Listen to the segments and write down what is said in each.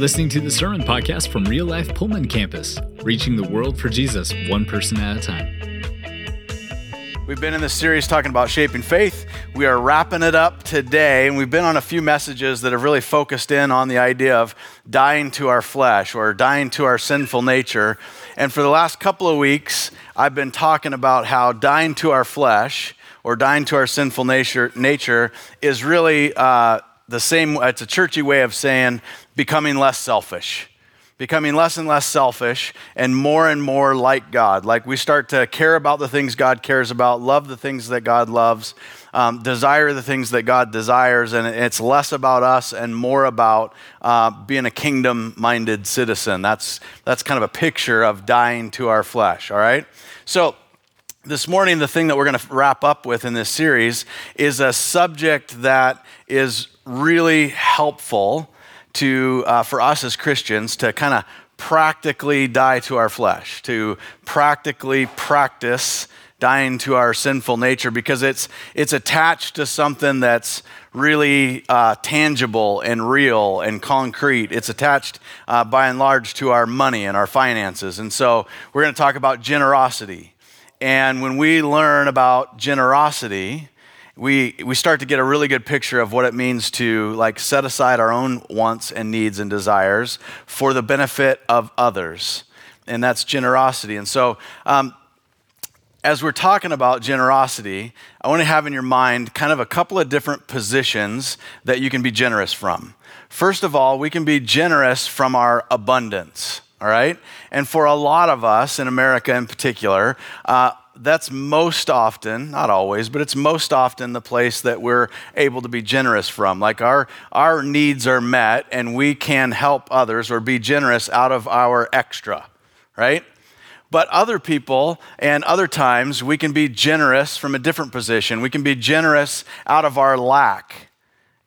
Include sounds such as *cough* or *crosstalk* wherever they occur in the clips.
listening to the Sermon Podcast from Real Life Pullman Campus, reaching the world for Jesus one person at a time. We've been in this series talking about shaping faith. We are wrapping it up today, and we've been on a few messages that have really focused in on the idea of dying to our flesh or dying to our sinful nature. And for the last couple of weeks, I've been talking about how dying to our flesh or dying to our sinful nature, nature is really uh, the same, it's a churchy way of saying becoming less selfish. Becoming less and less selfish and more and more like God. Like we start to care about the things God cares about, love the things that God loves, um, desire the things that God desires, and it's less about us and more about uh, being a kingdom minded citizen. That's, that's kind of a picture of dying to our flesh, all right? So, this morning, the thing that we're going to wrap up with in this series is a subject that is really helpful to, uh, for us as Christians to kind of practically die to our flesh, to practically practice dying to our sinful nature because it's, it's attached to something that's really uh, tangible and real and concrete. It's attached uh, by and large to our money and our finances. And so we're going to talk about generosity. And when we learn about generosity, we, we start to get a really good picture of what it means to like set aside our own wants and needs and desires for the benefit of others. And that's generosity. And so um, as we're talking about generosity i want to have in your mind kind of a couple of different positions that you can be generous from. First of all we can be generous from our abundance all right? And for a lot of us in america in particular uh, that's most often, not always, but it's most often the place that we're able to be generous from. Like our, our needs are met and we can help others or be generous out of our extra, right? But other people and other times we can be generous from a different position. We can be generous out of our lack,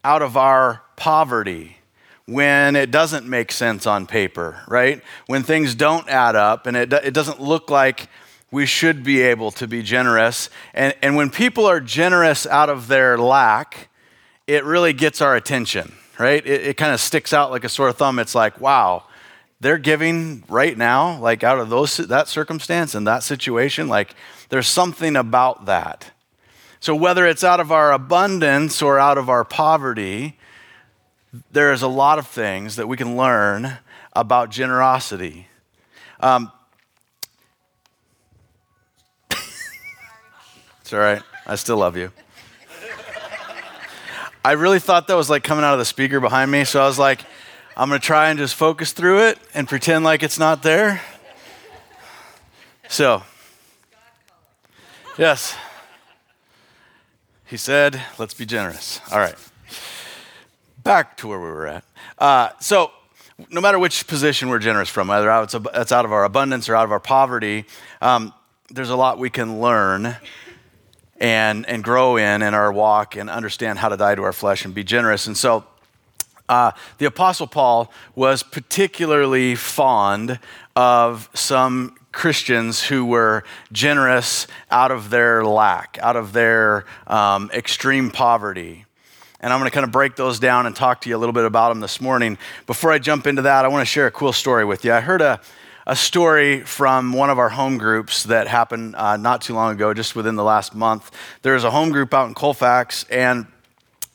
out of our poverty, when it doesn't make sense on paper, right? When things don't add up and it, it doesn't look like we should be able to be generous. And, and when people are generous out of their lack, it really gets our attention, right? It, it kind of sticks out like a sore thumb. It's like, wow, they're giving right now, like out of those, that circumstance and that situation, like there's something about that. So whether it's out of our abundance or out of our poverty, there is a lot of things that we can learn about generosity. Um, All right. I still love you. I really thought that was like coming out of the speaker behind me, so I was like, I'm going to try and just focus through it and pretend like it's not there. So, yes. He said, let's be generous. All right. Back to where we were at. Uh, so, no matter which position we're generous from, whether it's out of our abundance or out of our poverty, um, there's a lot we can learn and, and grow in in our walk and understand how to die to our flesh and be generous. And so uh, the Apostle Paul was particularly fond of some Christians who were generous out of their lack, out of their um, extreme poverty. And I'm going to kind of break those down and talk to you a little bit about them this morning. Before I jump into that, I want to share a cool story with you. I heard a, a story from one of our home groups that happened uh, not too long ago, just within the last month. There's a home group out in Colfax, and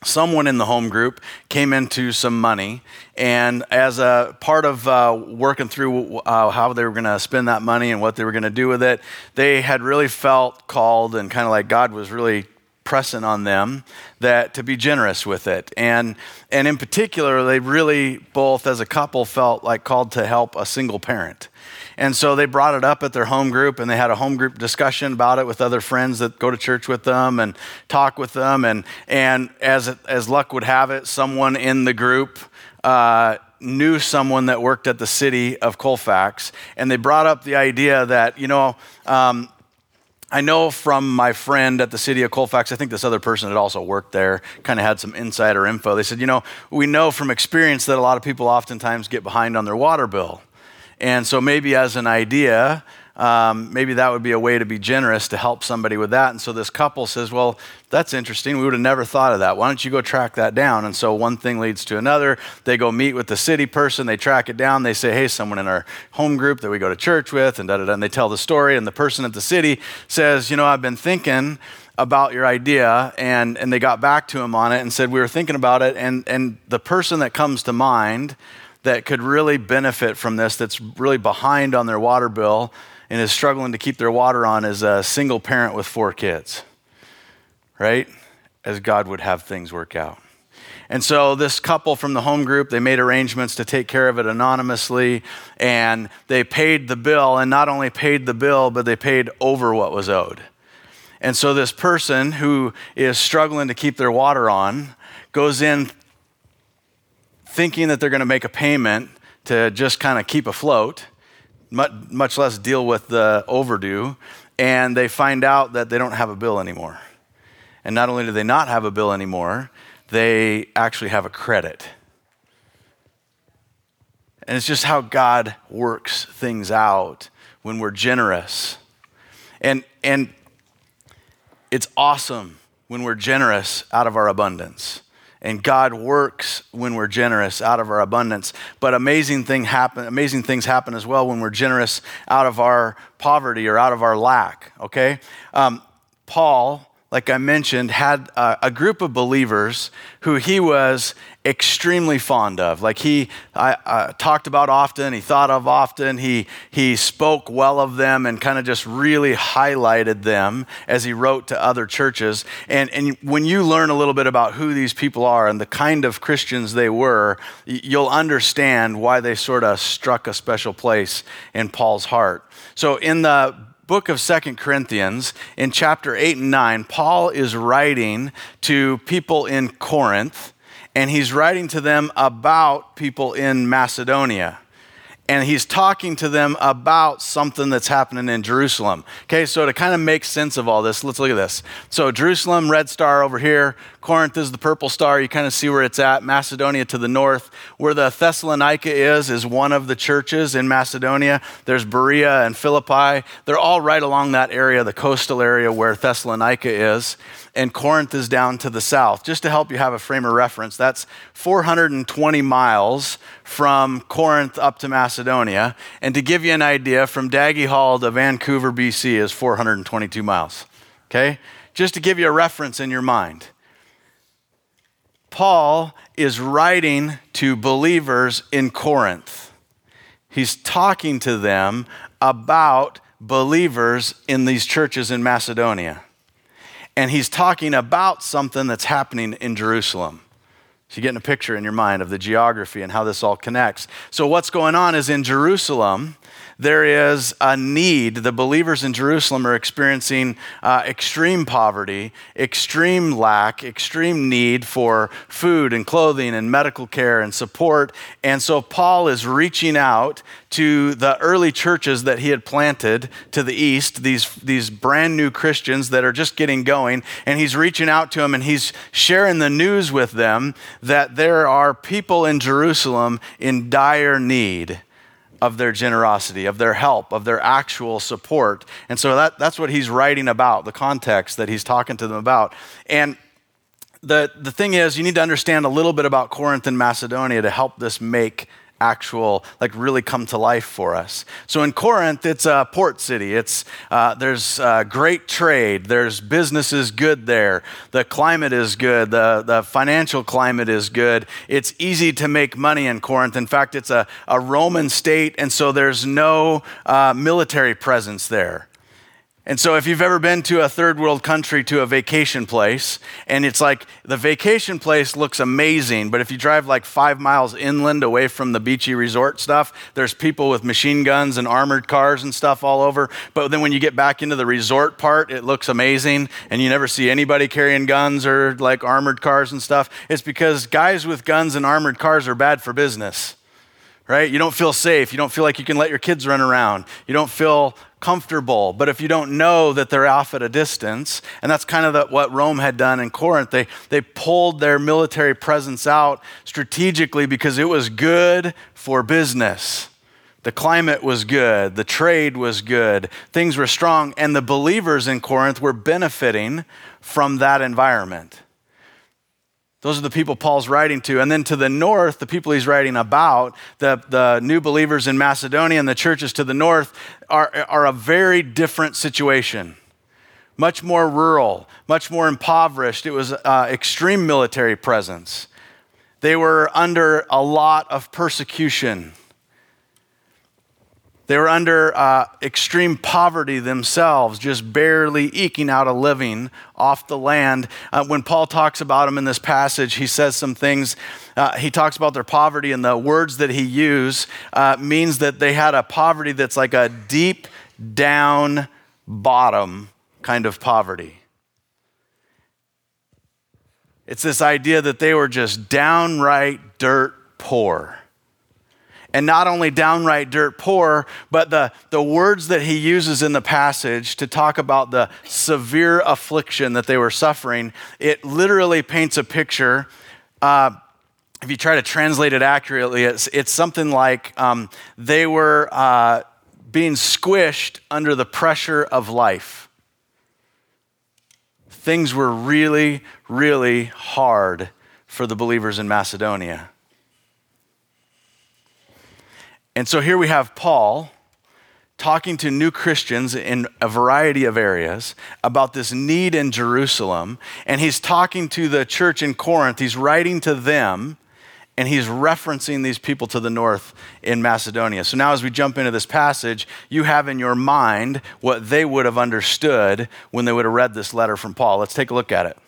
someone in the home group came into some money and as a part of uh, working through uh, how they were going to spend that money and what they were going to do with it they had really felt called and kind of like god was really pressing on them that to be generous with it and and in particular they really both as a couple felt like called to help a single parent and so they brought it up at their home group and they had a home group discussion about it with other friends that go to church with them and talk with them. And, and as, as luck would have it, someone in the group uh, knew someone that worked at the city of Colfax. And they brought up the idea that, you know, um, I know from my friend at the city of Colfax, I think this other person had also worked there, kind of had some insider info. They said, you know, we know from experience that a lot of people oftentimes get behind on their water bill. And so, maybe as an idea, um, maybe that would be a way to be generous to help somebody with that. And so this couple says, Well, that's interesting. We would have never thought of that. Why don't you go track that down? And so one thing leads to another. They go meet with the city person, they track it down. They say, Hey, someone in our home group that we go to church with, and da da da. And they tell the story. And the person at the city says, You know, I've been thinking about your idea and, and they got back to him on it and said we were thinking about it and, and the person that comes to mind that could really benefit from this that's really behind on their water bill and is struggling to keep their water on is a single parent with four kids right as god would have things work out and so this couple from the home group, they made arrangements to take care of it anonymously and they paid the bill and not only paid the bill, but they paid over what was owed. And so this person who is struggling to keep their water on goes in thinking that they're going to make a payment to just kind of keep afloat, much less deal with the overdue, and they find out that they don't have a bill anymore. And not only do they not have a bill anymore, they actually have a credit. And it's just how God works things out when we're generous. And, and it's awesome when we're generous out of our abundance. And God works when we're generous out of our abundance. But amazing, thing happen, amazing things happen as well when we're generous out of our poverty or out of our lack, okay? Um, Paul like I mentioned, had a, a, group of believers who he was extremely fond of. Like he I, I talked about often, he thought of often, he, he spoke well of them and kind of just really highlighted them as he wrote to other churches. And, and when you learn a little bit about who these people are and the kind of Christians they were, you'll understand why they sort of struck a special place in Paul's heart. So in the book of Second Corinthians, in chapter 8 and 9, Paul is writing to people in Corinth, and he's writing to them about people in Macedonia and he's talking to them about something that's happening in Jerusalem. Okay, so to kind of make sense of all this, let's look at this. So, Jerusalem, red star over here. Corinth is the purple star. You kind of see where it's at. Macedonia to the north. Where the Thessalonica is, is one of the churches in Macedonia. There's Berea and Philippi. They're all right along that area, the coastal area where Thessalonica is and Corinth is down to the south. Just to help you have a frame of reference, that's 420 miles from Corinth up to Macedonia. And to give you an idea, from Daggy Hall to Vancouver, BC is 422 miles. Okay? Just to give you a reference in your mind. Paul is writing to believers in Corinth. He's talking to them about believers in these churches in Macedonia and he's talking about something that's happening in Jerusalem. So you're getting a picture in your mind of the geography and how this all connects. So, what's going on is in Jerusalem, there is a need. The believers in Jerusalem are experiencing uh, extreme poverty, extreme lack, extreme need for food and clothing and medical care and support. And so Paul is reaching out to the early churches that he had planted to the east, these, these brand new Christians that are just getting going. And he's reaching out to them and he's sharing the news with them that there are people in Jerusalem in dire need of their generosity, of their help, of their actual support. And so that, that's what he's writing about, the context that he's talking to them about. And the, the thing is, you need to understand a little bit about Corinth and Macedonia to help this make actual, like really come to life for us. So in Corinth, it's a port city. It's, uh, there's uh, great trade. There's businesses good there. The climate is good. The, the financial climate is good. It's easy to make money in Corinth. In fact, it's a, a Roman state, and so there's no uh, military presence there. And so, if you've ever been to a third world country to a vacation place, and it's like the vacation place looks amazing, but if you drive like five miles inland away from the beachy resort stuff, there's people with machine guns and armored cars and stuff all over. But then when you get back into the resort part, it looks amazing, and you never see anybody carrying guns or like armored cars and stuff. It's because guys with guns and armored cars are bad for business right? You don't feel safe. You don't feel like you can let your kids run around. You don't feel comfortable. But if you don't know that they're off at a distance, and that's kind of the, what Rome had done in Corinth, they, they pulled their military presence out strategically because it was good for business. The climate was good, the trade was good, things were strong, and the believers in Corinth were benefiting from that environment. Those are the people Paul's writing to. And then to the north, the people he's writing about, the, the new believers in Macedonia and the churches to the north, are, are a very different situation. Much more rural, much more impoverished. It was uh, extreme military presence. They were under a lot of persecution. They were under uh, extreme poverty themselves, just barely eking out a living off the land. Uh, when Paul talks about them in this passage, he says some things. Uh, he talks about their poverty, and the words that he used uh, means that they had a poverty that's like a deep down bottom kind of poverty. It's this idea that they were just downright dirt poor and not only downright dirt poor, but the, the words that he uses in the passage to talk about the severe affliction that they were suffering, it literally paints a picture. Uh, if you try to translate it accurately, it's, it's something like um, they were uh, being squished under the pressure of life. Things were really, really hard for the believers in Macedonia. And so here we have Paul talking to new Christians in a variety of areas about this need in Jerusalem. And he's talking to the church in Corinth. He's writing to them and he's referencing these people to the north in Macedonia. So now, as we jump into this passage, you have in your mind what they would have understood when they would have read this letter from Paul. Let's take a look at it.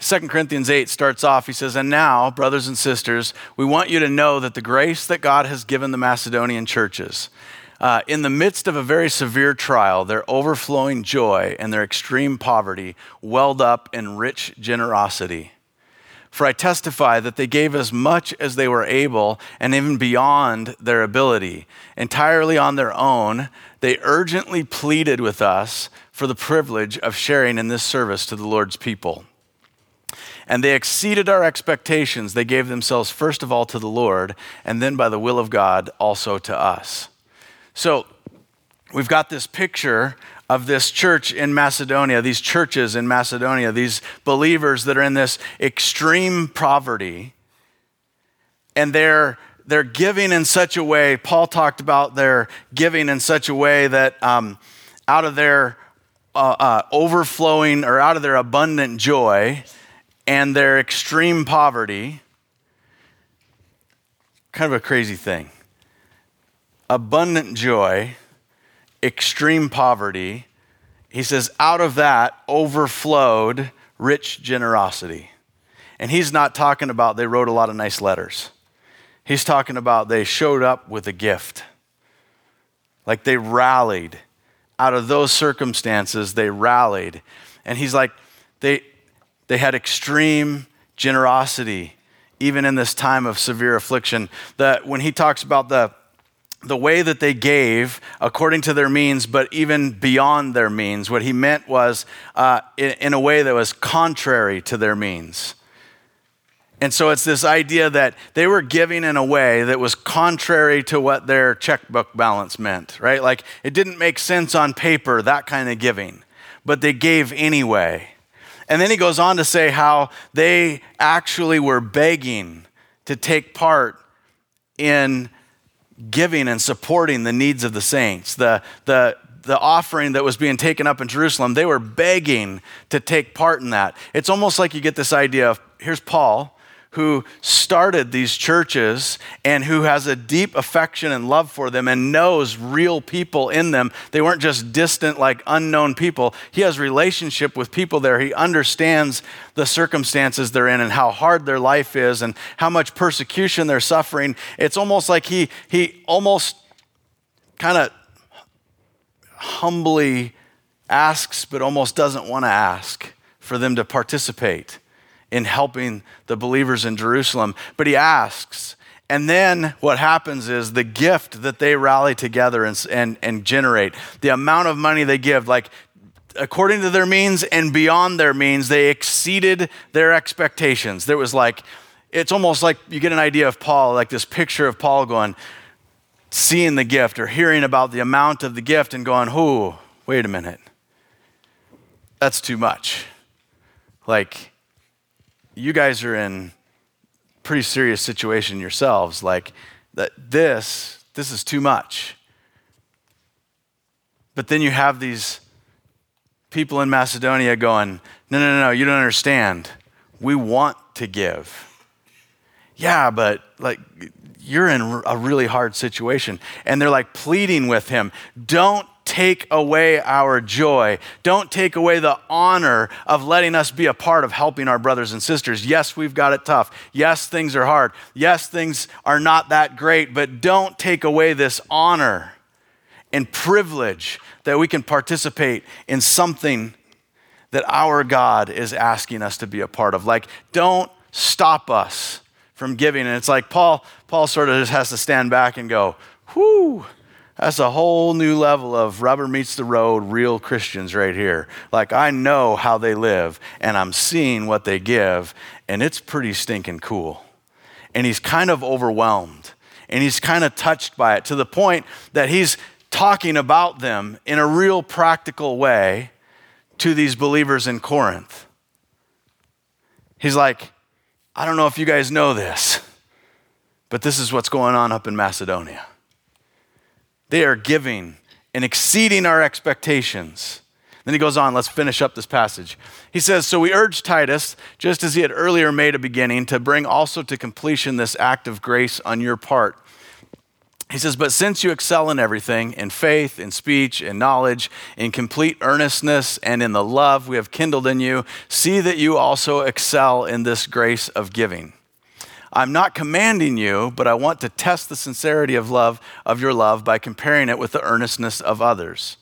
2 Corinthians 8 starts off, he says, And now, brothers and sisters, we want you to know that the grace that God has given the Macedonian churches, uh, in the midst of a very severe trial, their overflowing joy and their extreme poverty welled up in rich generosity. For I testify that they gave as much as they were able and even beyond their ability. Entirely on their own, they urgently pleaded with us for the privilege of sharing in this service to the Lord's people and they exceeded our expectations. They gave themselves first of all to the Lord, and then by the will of God also to us. So we've got this picture of this church in Macedonia, these churches in Macedonia, these believers that are in this extreme poverty, and they're they're giving in such a way. Paul talked about their giving in such a way that um, out of their uh, uh, overflowing or out of their abundant joy, and their extreme poverty, kind of a crazy thing. Abundant joy, extreme poverty, he says, out of that overflowed rich generosity. And he's not talking about they wrote a lot of nice letters. He's talking about they showed up with a gift. Like they rallied. Out of those circumstances, they rallied. And he's like, they, they had extreme generosity, even in this time of severe affliction. That when he talks about the the way that they gave according to their means, but even beyond their means. What he meant was uh, in, in, a way that was contrary to their means. And so it's this idea that they were giving in a way that was contrary to what their checkbook balance meant, right? Like it didn't make sense on paper, that kind of giving, but they gave anyway. And then he goes on to say how they actually were begging to take part in giving and supporting the needs of the saints. The, the, the offering that was being taken up in Jerusalem, they were begging to take part in that. It's almost like you get this idea of here's Paul who started these churches and who has a deep affection and love for them and knows real people in them. They weren't just distant, like unknown people. He has relationship with people there. He understands the circumstances they're in and how hard their life is and how much persecution they're suffering. It's almost like he he almost kind of humbly asks, but almost doesn't want to ask for them to participate in helping the believers in Jerusalem. But he asks, and then what happens is the gift that they rally together and, and, and generate, the amount of money they give, like according to their means and beyond their means, they exceeded their expectations. There was like, it's almost like you get an idea of Paul, like this picture of Paul going, seeing the gift or hearing about the amount of the gift and going, oh, wait a minute. That's too much. Like, you guys are in pretty serious situation yourselves. Like, that this, this is too much. But then you have these people in Macedonia going, no, no, no, no, you don't understand. We want to give. Yeah, but like you're in a really hard situation. And they're like pleading with him, don't take away our joy. Don't take away the honor of letting us be a part of helping our brothers and sisters. Yes, we've got it tough. Yes, things are hard. Yes, things are not that great, but don't take away this honor and privilege that we can participate in something that our God is asking us to be a part of. Like, don't stop us from giving. And it's like Paul, Paul sort of just has to stand back and go, whoo, that's a whole new level of rubber meets the road, real Christians right here. Like, I know how they live, and I'm seeing what they give, and it's pretty stinking cool. And he's kind of overwhelmed, and he's kind of touched by it to the point that he's talking about them in a real practical way to these believers in Corinth. He's like, I don't know if you guys know this, but this is what's going on up in Macedonia. They are giving and exceeding our expectations. Then he goes on, let's finish up this passage. He says, So we urge Titus, just as he had earlier made a beginning, to bring also to completion this act of grace on your part he says, But since you excel in everything, in faith, in speech, in knowledge, in complete earnestness, and in the love we have kindled in you, see that you also excel in this grace of giving. I'm not commanding you, but I want to test the sincerity of love of your love by comparing it with the earnestness of others.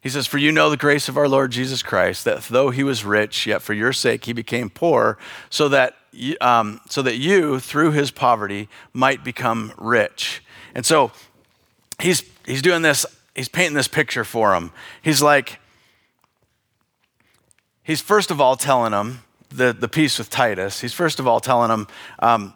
He says, For you know the grace of our Lord Jesus Christ, that though he was rich, yet for your sake he became poor, so that, um, so that you, through his poverty, might become rich. And so he's, he's doing this, he's painting this picture for him. He's like, he's first of all telling him the, the piece with Titus. He's first of all telling him, um,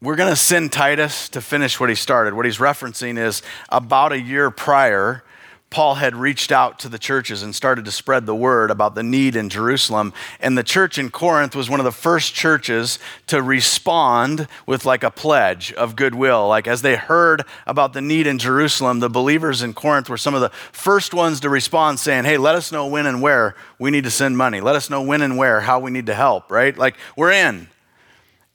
we're going to send Titus to finish what he started. What he's referencing is about a year prior, Paul had reached out to the churches and started to spread the word about the need in Jerusalem. And the church in Corinth was one of the first churches to respond with like a pledge of goodwill. Like as they heard about the need in Jerusalem, the believers in Corinth were some of the first ones to respond saying, Hey, let us know when and where we need to send money. Let us know when and where, how we need to help, right? Like we're in.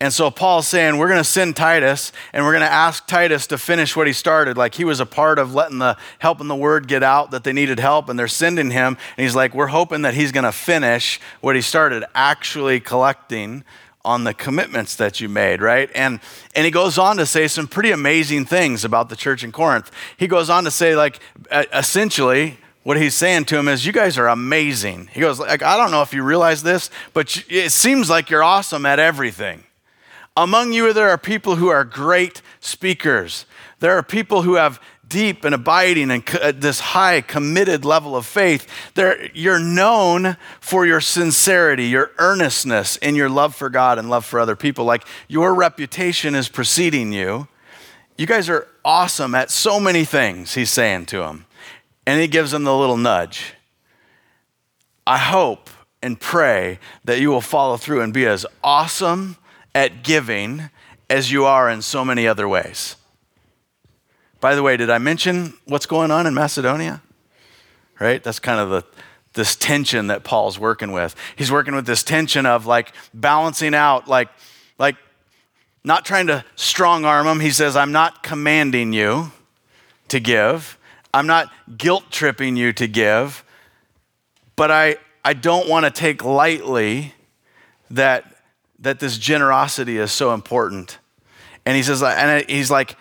And so Paul's saying, we're going to send Titus and we're going to ask Titus to finish what he started. Like he was a part of letting the helping the word get out that they needed help and they're sending him. And he's like, we're hoping that he's going to finish what he started, actually collecting on the commitments that you made, right? And and he goes on to say some pretty amazing things about the church in Corinth. He goes on to say like essentially what he's saying to him is you guys are amazing. He goes like I don't know if you realize this, but it seems like you're awesome at everything. Among you, there are people who are great speakers. There are people who have deep and abiding and co- uh, this high committed level of faith. You're known for your sincerity, your earnestness in your love for God and love for other people. Like your reputation is preceding you. You guys are awesome at so many things, he's saying to him. And he gives him the little nudge. I hope and pray that you will follow through and be as awesome at giving as you are in so many other ways. By the way, did I mention what's going on in Macedonia? Right? That's kind of the this tension that Paul's working with. He's working with this tension of like balancing out like like not trying to strong arm him. He says, "I'm not commanding you to give. I'm not guilt tripping you to give, but I I don't want to take lightly that that this generosity is so important. And he says, and he's like,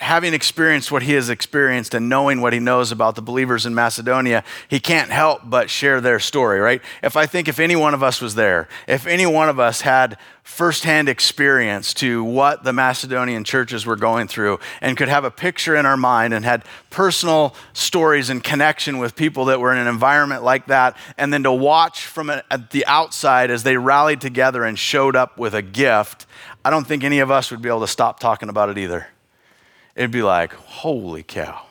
having experienced what he has experienced and knowing what he knows about the believers in Macedonia, he can't help but share their story, right? If I think if any one of us was there, if any one of us had firsthand experience to what the Macedonian churches were going through and could have a picture in our mind and had personal stories and connection with people that were in an environment like that, and then to watch from the outside as they rallied together and showed up with a gift, I don't think any of us would be able to stop talking about it either it'd be like, holy cow.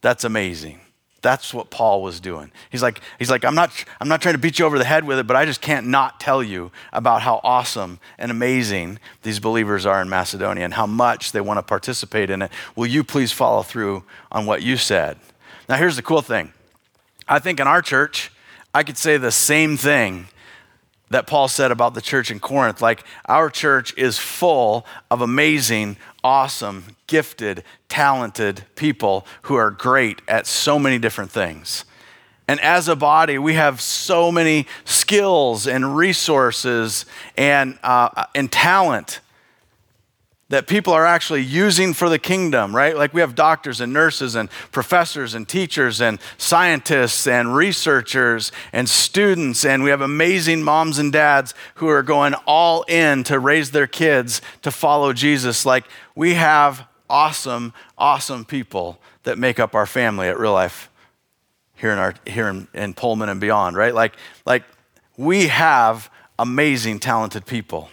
That's amazing. That's what Paul was doing. He's like, he's like, I'm not, I'm not trying to beat you over the head with it, but I just can't not tell you about how awesome and amazing these believers are in Macedonia and how much they want to participate in it. Will you please follow through on what you said? Now, here's the cool thing. I think in our church, I could say the same thing that Paul said about the church in Corinth. Like, our church is full of amazing, awesome, gifted, talented people who are great at so many different things. And as a body, we have so many skills and resources and, uh, and talent that people are actually using for the kingdom, right? Like we have doctors and nurses and professors and teachers and scientists and researchers and students, and we have amazing moms and dads who are going all in to raise their kids to follow Jesus. Like we have awesome, awesome people that make up our family at real life here in our here in, in Pullman and beyond, right? Like like we have amazing, talented people.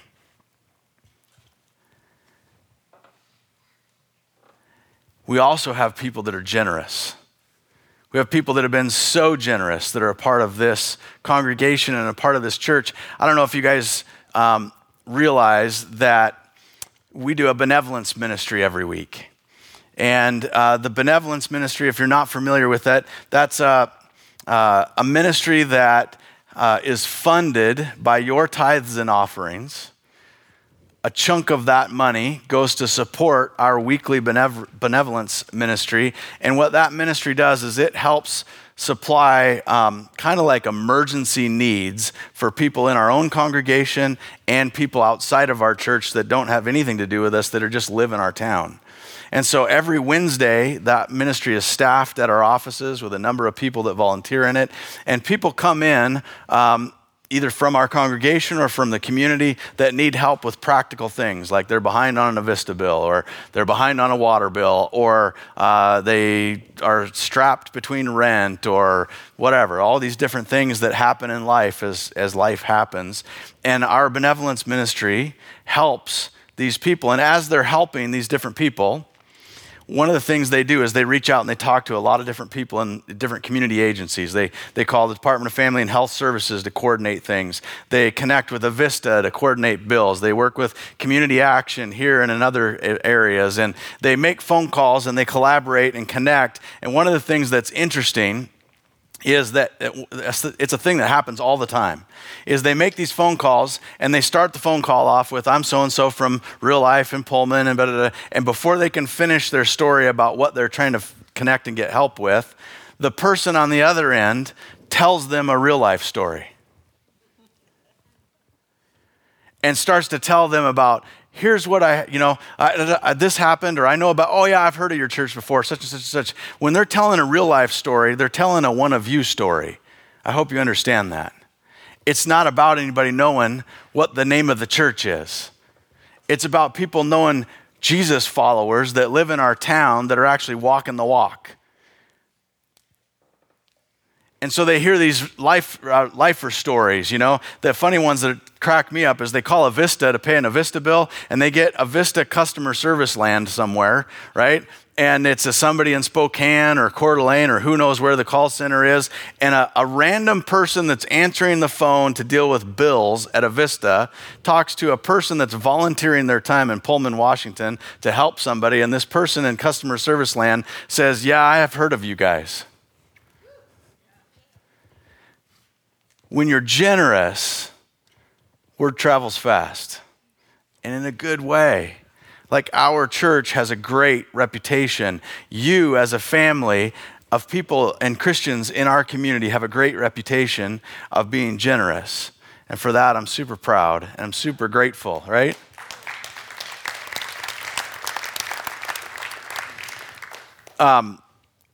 We also have people that are generous. We have people that have been so generous that are a part of this congregation and a part of this church. I don't know if you guys um, realize that we do a benevolence ministry every week. And uh, the benevolence ministry, if you're not familiar with that, that's a, uh, a ministry that uh, is funded by your tithes and offerings a chunk of that money goes to support our weekly benevolence ministry. And what that ministry does is it helps supply um, kind of like emergency needs for people in our own congregation and people outside of our church that don't have anything to do with us that are just live in our town. And so every Wednesday, that ministry is staffed at our offices with a number of people that volunteer in it. And people come in um, either from our congregation or from the community that need help with practical things, like they're behind on an Avista bill, or they're behind on a water bill, or uh, they are strapped between rent, or whatever. All these different things that happen in life as, as life happens. And our benevolence ministry helps these people. And as they're helping these different people, one of the things they do is they reach out and they talk to a lot of different people in different community agencies. They, they call the Department of Family and Health Services to coordinate things. They connect with Avista to coordinate bills. They work with Community Action here and in other areas. And they make phone calls and they collaborate and connect. And one of the things that's interesting is that it's a thing that happens all the time is they make these phone calls and they start the phone call off with i'm so and so from real life in pullman and blah, blah, blah, and before they can finish their story about what they're trying to connect and get help with the person on the other end tells them a real life story. And starts to tell them about here's what I, you know, I, I, this happened, or I know about, oh yeah, I've heard of your church before, such and such and such. When they're telling a real life story, they're telling a one of you story. I hope you understand that. It's not about anybody knowing what the name of the church is, it's about people knowing Jesus followers that live in our town that are actually walking the walk. And so they hear these life, uh, lifer stories, you know. The funny ones that crack me up is they call Avista to pay an Avista bill, and they get Avista customer service land somewhere, right? And it's a somebody in Spokane or Coeur d'Alene or who knows where the call center is, and a, a random person that's answering the phone to deal with bills at Avista talks to a person that's volunteering their time in Pullman, Washington to help somebody, and this person in customer service land says, "Yeah, I have heard of you guys." When you're generous, word travels fast and in a good way. Like our church has a great reputation. You, as a family of people and Christians in our community, have a great reputation of being generous. And for that, I'm super proud and I'm super grateful, right? Um,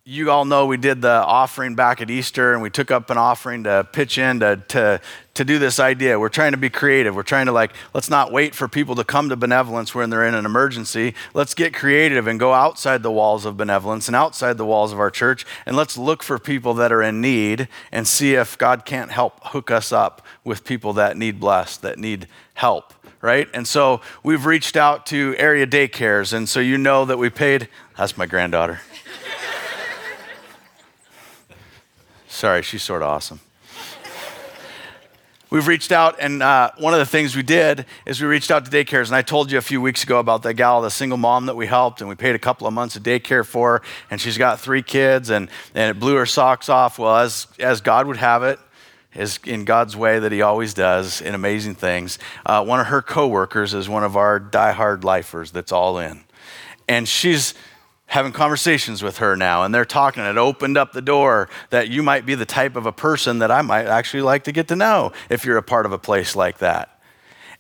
you all know we did the offering back at Easter and we took up an offering to pitch in to, to, to do this idea. We're trying to be creative. We're trying to, like, let's not wait for people to come to benevolence when they're in an emergency. Let's get creative and go outside the walls of benevolence and outside the walls of our church and let's look for people that are in need and see if God can't help hook us up with people that need blessed, that need help right? And so we've reached out to area daycares, and so you know that we paid. That's my granddaughter. Sorry, she's sort of awesome. We've reached out, and uh, one of the things we did is we reached out to daycares. And I told you a few weeks ago about that gal, the single mom that we helped, and we paid a couple of months of daycare for, her, and she's got three kids, and, and it blew her socks off. Well, as, as God would have it, is in God's way that He always does in amazing things. Uh, one of her coworkers is one of our diehard lifers that's all in, and she's having conversations with her now, and they're talking. It opened up the door that you might be the type of a person that I might actually like to get to know if you're a part of a place like that.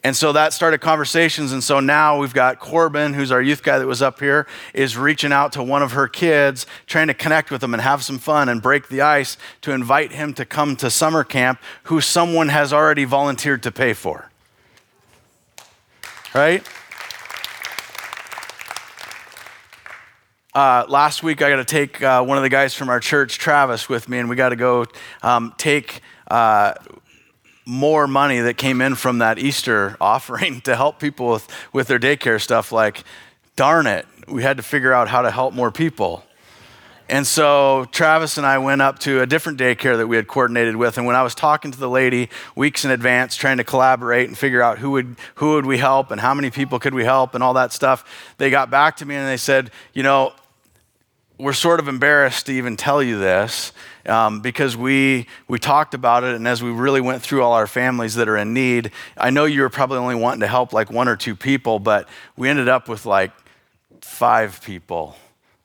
And so that started conversations. And so now we've got Corbin, who's our youth guy that was up here, is reaching out to one of her kids, trying to connect with them and have some fun and break the ice to invite him to come to summer camp, who someone has already volunteered to pay for. Right? Uh, last week, I got to take uh, one of the guys from our church, Travis, with me, and we got to go um, take uh, more money that came in from that Easter *laughs* offering to help people with, with their daycare stuff. Like, darn it, we had to figure out how to help more people. And so Travis and I went up to a different daycare that we had coordinated with. And when I was talking to the lady weeks in advance, trying to collaborate and figure out who would, who would we help and how many people could we help and all that stuff, they got back to me and they said, you know, we're sort of embarrassed to even tell you this um, because we, we talked about it, and as we really went through all our families that are in need, I know you were probably only wanting to help like one or two people, but we ended up with like five people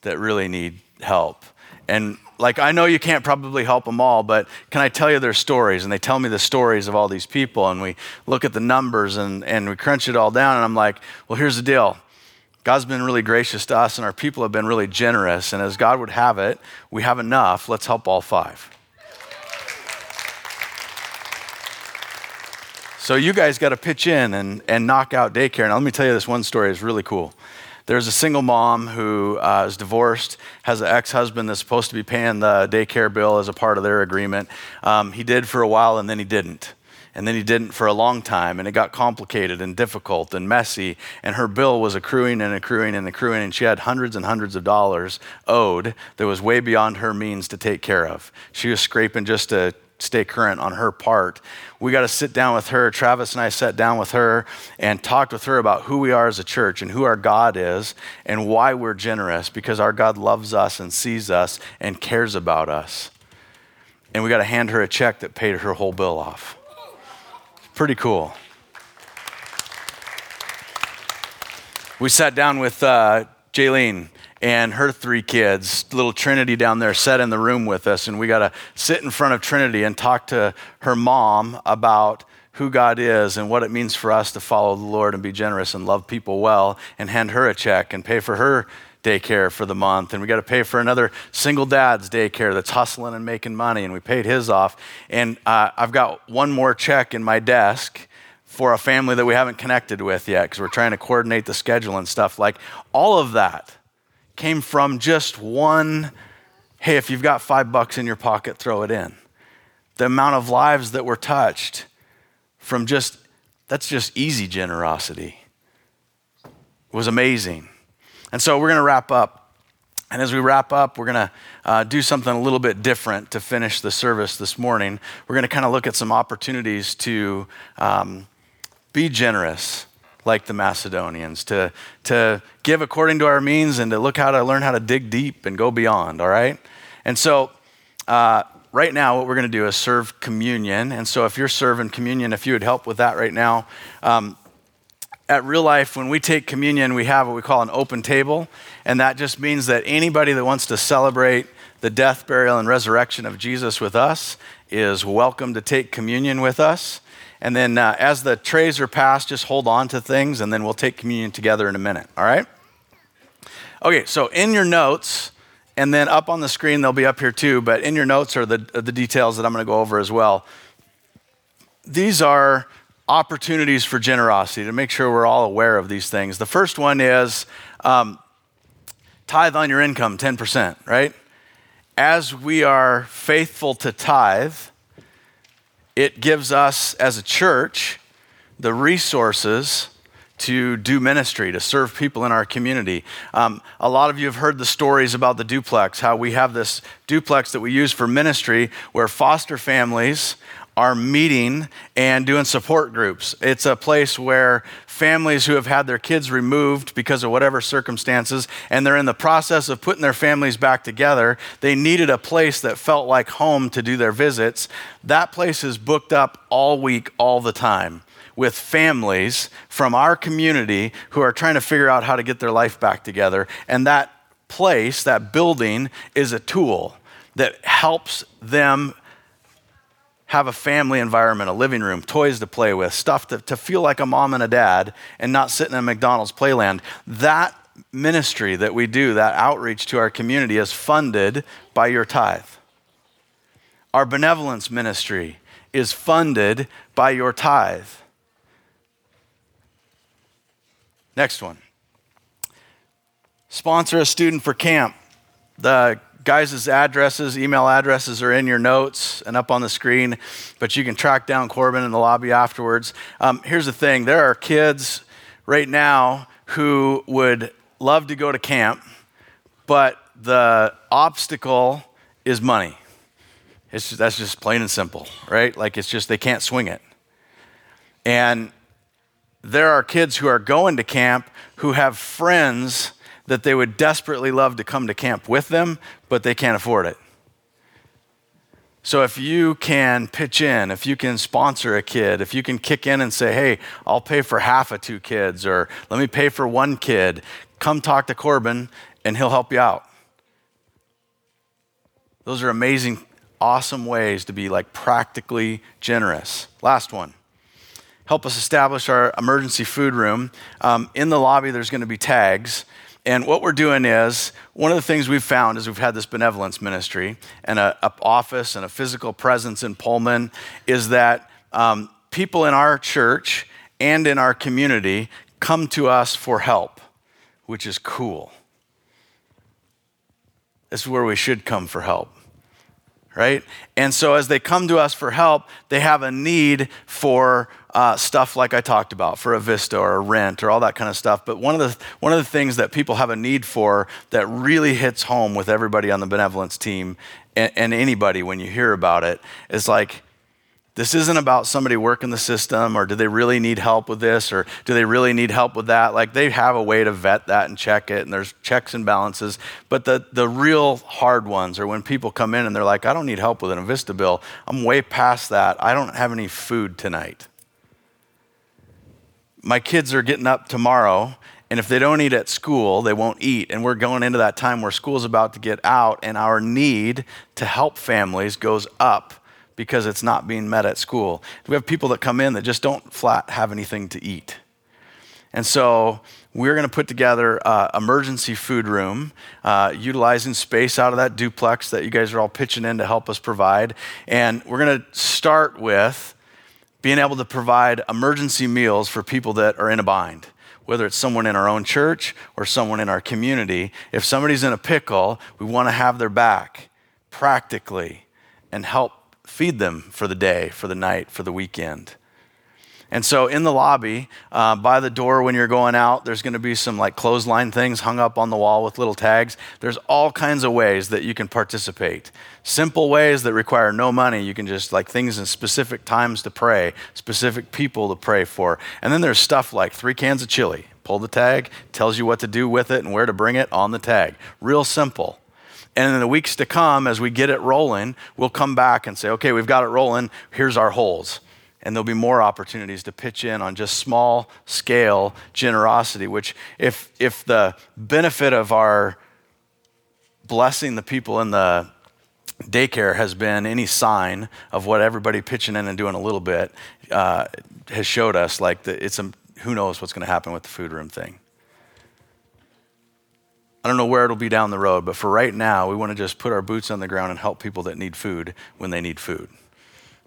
that really need help. And like, I know you can't probably help them all, but can I tell you their stories? And they tell me the stories of all these people, and we look at the numbers and, and we crunch it all down, and I'm like, well, here's the deal God's been really gracious to us, and our people have been really generous. And as God would have it, we have enough. Let's help all five. So you guys got to pitch in and, and knock out daycare. Now, let me tell you this one story is really cool. There's a single mom who uh, is divorced, has an ex husband that's supposed to be paying the daycare bill as a part of their agreement. Um, he did for a while and then he didn't and then he didn't for a long time and it got complicated and difficult and messy and her bill was accruing and accruing and accruing and she had hundreds and hundreds of dollars owed that was way beyond her means to take care of. She was scraping just to stay current on her part. We got to sit down with her. Travis and i sat down with her and talked with her about who we are as a church and who our god is and why we're generous because our god loves us and sees us and cares about us. And we got to hand her a check that paid her whole bill off Pretty cool. We sat down with uh, Jaylene and her three kids, little Trinity down there, sat in the room with us, and we got to sit in front of Trinity and talk to her mom about who God is and what it means for us to follow the Lord and be generous and love people well, and hand her a check and pay for her daycare for the month, and we got to pay for another single dad's daycare that's hustling and making money, and we paid his off. And uh, I've got one more check in my desk for a family that we haven't connected with yet because we're trying to coordinate the schedule and stuff. Like all of that came from just one hey, if you've got five bucks in your pocket, throw it in. The amount of lives that were touched from just, that's just easy generosity, was amazing. And so we're going to wrap up. And as we wrap up, we're going to uh, do something a little bit different to finish the service this morning. We're going to kind of look at some opportunities to um, be generous like the Macedonians, to, to give according to our means and to look how to learn how to dig deep and go beyond, all right? And so, uh, right now, what we're going to do is serve communion. And so, if you're serving communion, if you would help with that right now, um, at real life, when we take communion, we have what we call an open table. And that just means that anybody that wants to celebrate the death, burial, and resurrection of Jesus with us is welcome to take communion with us. And then uh, as the trays are passed, just hold on to things, and then we'll take communion together in a minute, all right? Okay, so in your notes, and then up on the screen, they'll be up here too, but in your notes are the, the details that I'm going to go over as well. These are opportunities for generosity to make sure we're all aware of these things. The first one is um, tithe on your income, 10%, right? As we are faithful to tithe, it gives us as a church the resources to do ministry, to serve people in our community. Um, a lot of you have heard the stories about the duplex, how we have this duplex that we use for ministry where foster families are meeting and doing support groups. It's a place where families who have had their kids removed because of whatever circumstances, and they're in the process of putting their families back together, they needed a place that felt like home to do their visits. That place is booked up all week, all the time with families from our community who are trying to figure out how to get their life back together. And that place, that building, is a tool that helps them have a family environment, a living room, toys to play with, stuff to, to feel like a mom and a dad and not sitting in a McDonald's playland. That ministry that we do, that outreach to our community, is funded by your tithe. Our benevolence ministry is funded by your tithe. Next one. Sponsor a student for camp. The guys' addresses, email addresses are in your notes and up on the screen, but you can track down Corbin in the lobby afterwards. Um, here's the thing there are kids right now who would love to go to camp, but the obstacle is money. It's, that's just plain and simple, right? Like it's just they can't swing it. And there are kids who are going to camp who have friends that they would desperately love to come to camp with them, but they can't afford it. So if you can pitch in, if you can sponsor a kid, if you can kick in and say, hey, I'll pay for half of two kids, or let me pay for one kid, come talk to Corbin and he'll help you out. Those are amazing, awesome ways to be like practically generous. Last one help us establish our emergency food room. Um, in the lobby, there's going to be tags. And what we're doing is, one of the things we've found is we've had this benevolence ministry and an office and a physical presence in Pullman, is that um, people in our church and in our community come to us for help, which is cool. This is where we should come for help right? And so as they come to us for help, they have a need for uh, stuff like I talked about, for Avista or a rent or all that kind of stuff. But one of the one of the things that people have a need for that really hits home with everybody on the benevolence team and, and anybody when you hear about it is like this isn't about somebody working the system or do they really need help with this or do they really need help with that. Like they have a way to vet that and check it and there's checks and balances. But the, the real hard ones are when people come in and they're like, I don't need help with an Avista bill. I'm way past that. I don't have any food tonight. My kids are getting up tomorrow and if they don't eat at school, they won't eat. And we're going into that time where school's about to get out, and our need to help families goes up because it's not being met at school. We have people that come in that just don't flat have anything to eat. And so we're going to put together an emergency food room, uh, utilizing space out of that duplex that you guys are all pitching in to help us provide. And we're going to start with being able to provide emergency meals for people that are in a bind whether it's someone in our own church or someone in our community. If somebody's in a pickle, we want to have their back practically and help feed them for the day, for the night, for the weekend. And so in the lobby, uh, by the door when you're going out, there's going to be some like clothesline things hung up on the wall with little tags. There's all kinds of ways that you can participate. Simple ways that require no money. You can just like things in specific times to pray, specific people to pray for. And then there's stuff like three cans of chili. Pull the tag, tells you what to do with it and where to bring it on the tag. Real simple. And in the weeks to come, as we get it rolling, we'll come back and say, okay, we've got it rolling. Here's our holes. And there'll be more opportunities to pitch in on just small scale generosity, which, if, if the benefit of our blessing the people in the daycare has been any sign of what everybody pitching in and doing a little bit uh, has showed us, like the, it's a, who knows what's going to happen with the food room thing. I don't know where it'll be down the road, but for right now, we want to just put our boots on the ground and help people that need food when they need food.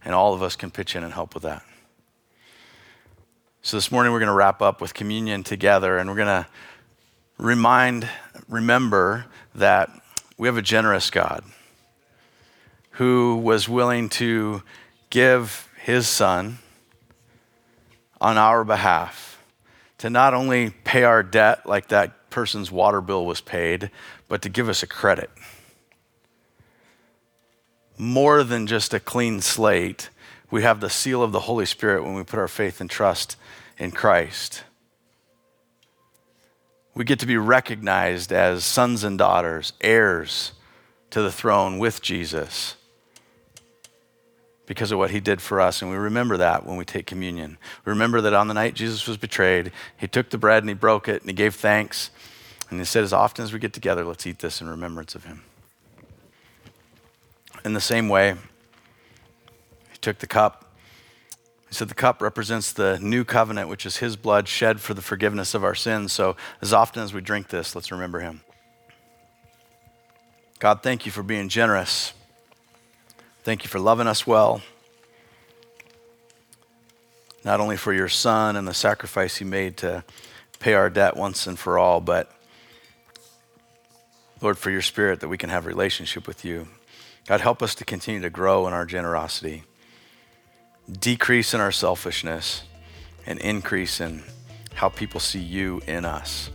And all of us can pitch in and help with that. So this morning, we're going to wrap up with communion together, and we're going to remind, remember that we have a generous God who was willing to give his son on our behalf to not only pay our debt like that person's water bill was paid, but to give us a credit. More than just a clean slate, we have the seal of the Holy Spirit when we put our faith and trust in Christ. We get to be recognized as sons and daughters, heirs to the throne with Jesus because of what he did for us. And we remember that when we take communion. We remember that on the night Jesus was betrayed, he took the bread and he broke it and he gave thanks. And he said, As often as we get together, let's eat this in remembrance of him. In the same way, he took the cup. He said, The cup represents the new covenant, which is his blood shed for the forgiveness of our sins. So, as often as we drink this, let's remember him. God, thank you for being generous Thank you for loving us well. Not only for your son and the sacrifice he made to pay our debt once and for all, but Lord, for your spirit that we can have relationship with you. God, help us to continue to grow in our generosity, decrease in our selfishness, and increase in how people see you in us.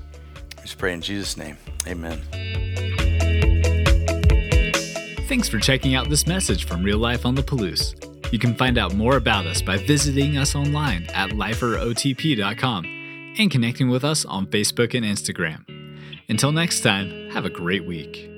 We just pray in Jesus' name. Amen. Thanks for checking out this message from Real Life on the Palouse. You can find out more about us by visiting us online at liferotp.com and connecting with us on Facebook and Instagram. Until next time, have a great week.